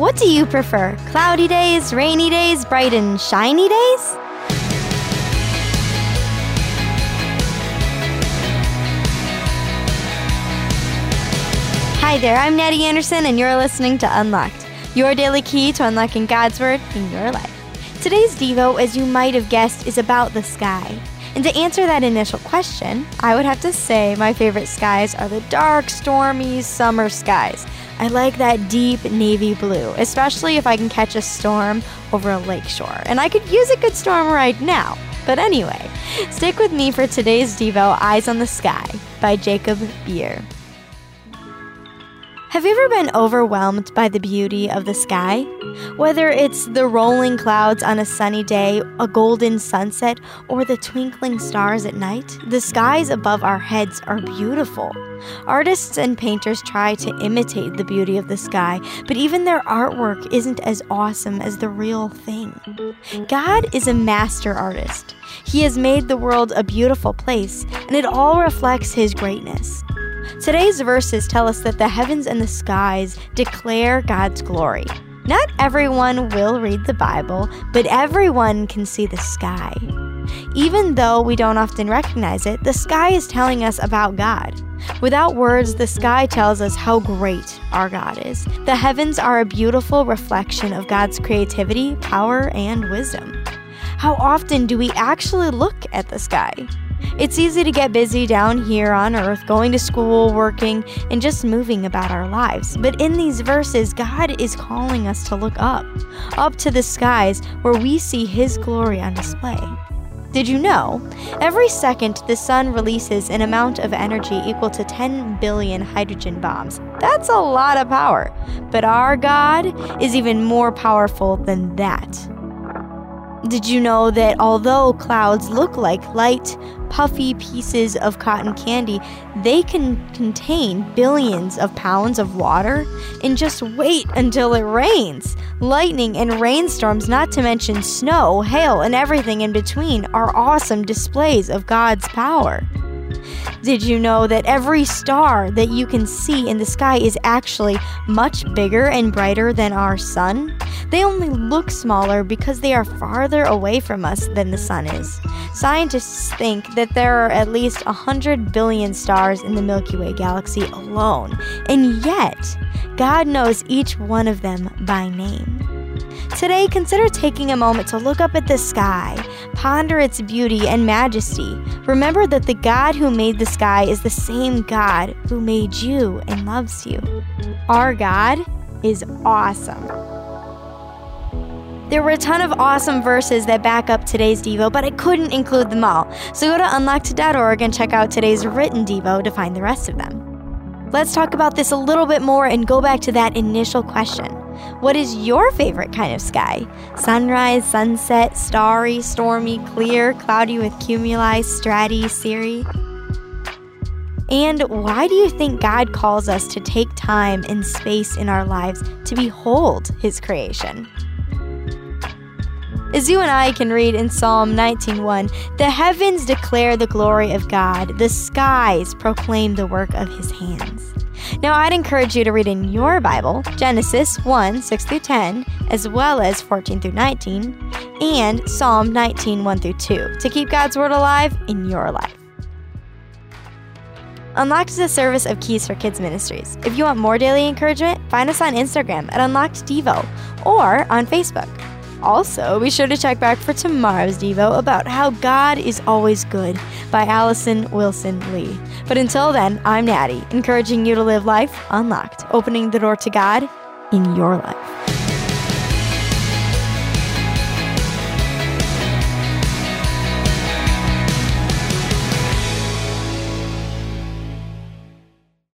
What do you prefer? Cloudy days, rainy days, bright and shiny days? Hi there, I'm Natty Anderson, and you're listening to Unlocked, your daily key to unlocking God's Word in your life. Today's Devo, as you might have guessed, is about the sky. And to answer that initial question, I would have to say my favorite skies are the dark, stormy summer skies. I like that deep navy blue, especially if I can catch a storm over a lakeshore. And I could use a good storm right now. But anyway, stick with me for today's Devo Eyes on the Sky by Jacob Beer. Have you ever been overwhelmed by the beauty of the sky? Whether it's the rolling clouds on a sunny day, a golden sunset, or the twinkling stars at night, the skies above our heads are beautiful. Artists and painters try to imitate the beauty of the sky, but even their artwork isn't as awesome as the real thing. God is a master artist. He has made the world a beautiful place, and it all reflects His greatness. Today's verses tell us that the heavens and the skies declare God's glory. Not everyone will read the Bible, but everyone can see the sky. Even though we don't often recognize it, the sky is telling us about God. Without words, the sky tells us how great our God is. The heavens are a beautiful reflection of God's creativity, power, and wisdom. How often do we actually look at the sky? It's easy to get busy down here on earth, going to school, working, and just moving about our lives. But in these verses, God is calling us to look up, up to the skies where we see His glory on display. Did you know? Every second, the sun releases an amount of energy equal to 10 billion hydrogen bombs. That's a lot of power. But our God is even more powerful than that. Did you know that although clouds look like light, puffy pieces of cotton candy, they can contain billions of pounds of water? And just wait until it rains. Lightning and rainstorms, not to mention snow, hail, and everything in between, are awesome displays of God's power. Did you know that every star that you can see in the sky is actually much bigger and brighter than our sun? They only look smaller because they are farther away from us than the sun is. Scientists think that there are at least 100 billion stars in the Milky Way galaxy alone, and yet, God knows each one of them by name. Today, consider taking a moment to look up at the sky, ponder its beauty and majesty. Remember that the God who made the sky is the same God who made you and loves you. Our God is awesome. There were a ton of awesome verses that back up today's Devo, but I couldn't include them all. So go to unlocked.org and check out today's written Devo to find the rest of them. Let's talk about this a little bit more and go back to that initial question. What is your favorite kind of sky? Sunrise, sunset, starry, stormy, clear, cloudy with cumuli, strati, cirri? And why do you think God calls us to take time and space in our lives to behold His creation? As you and I can read in Psalm 19:1, the heavens declare the glory of God, the skies proclaim the work of his hands. Now, I'd encourage you to read in your Bible Genesis 1 6 through 10, as well as 14 through 19, and Psalm 19 1 through 2 to keep God's Word alive in your life. Unlocked is a service of Keys for Kids Ministries. If you want more daily encouragement, find us on Instagram at Unlocked Devo or on Facebook. Also, be sure to check back for tomorrow's Devo about how God is always good by Allison Wilson Lee. But until then, I'm Natty, encouraging you to live life unlocked, opening the door to God in your life.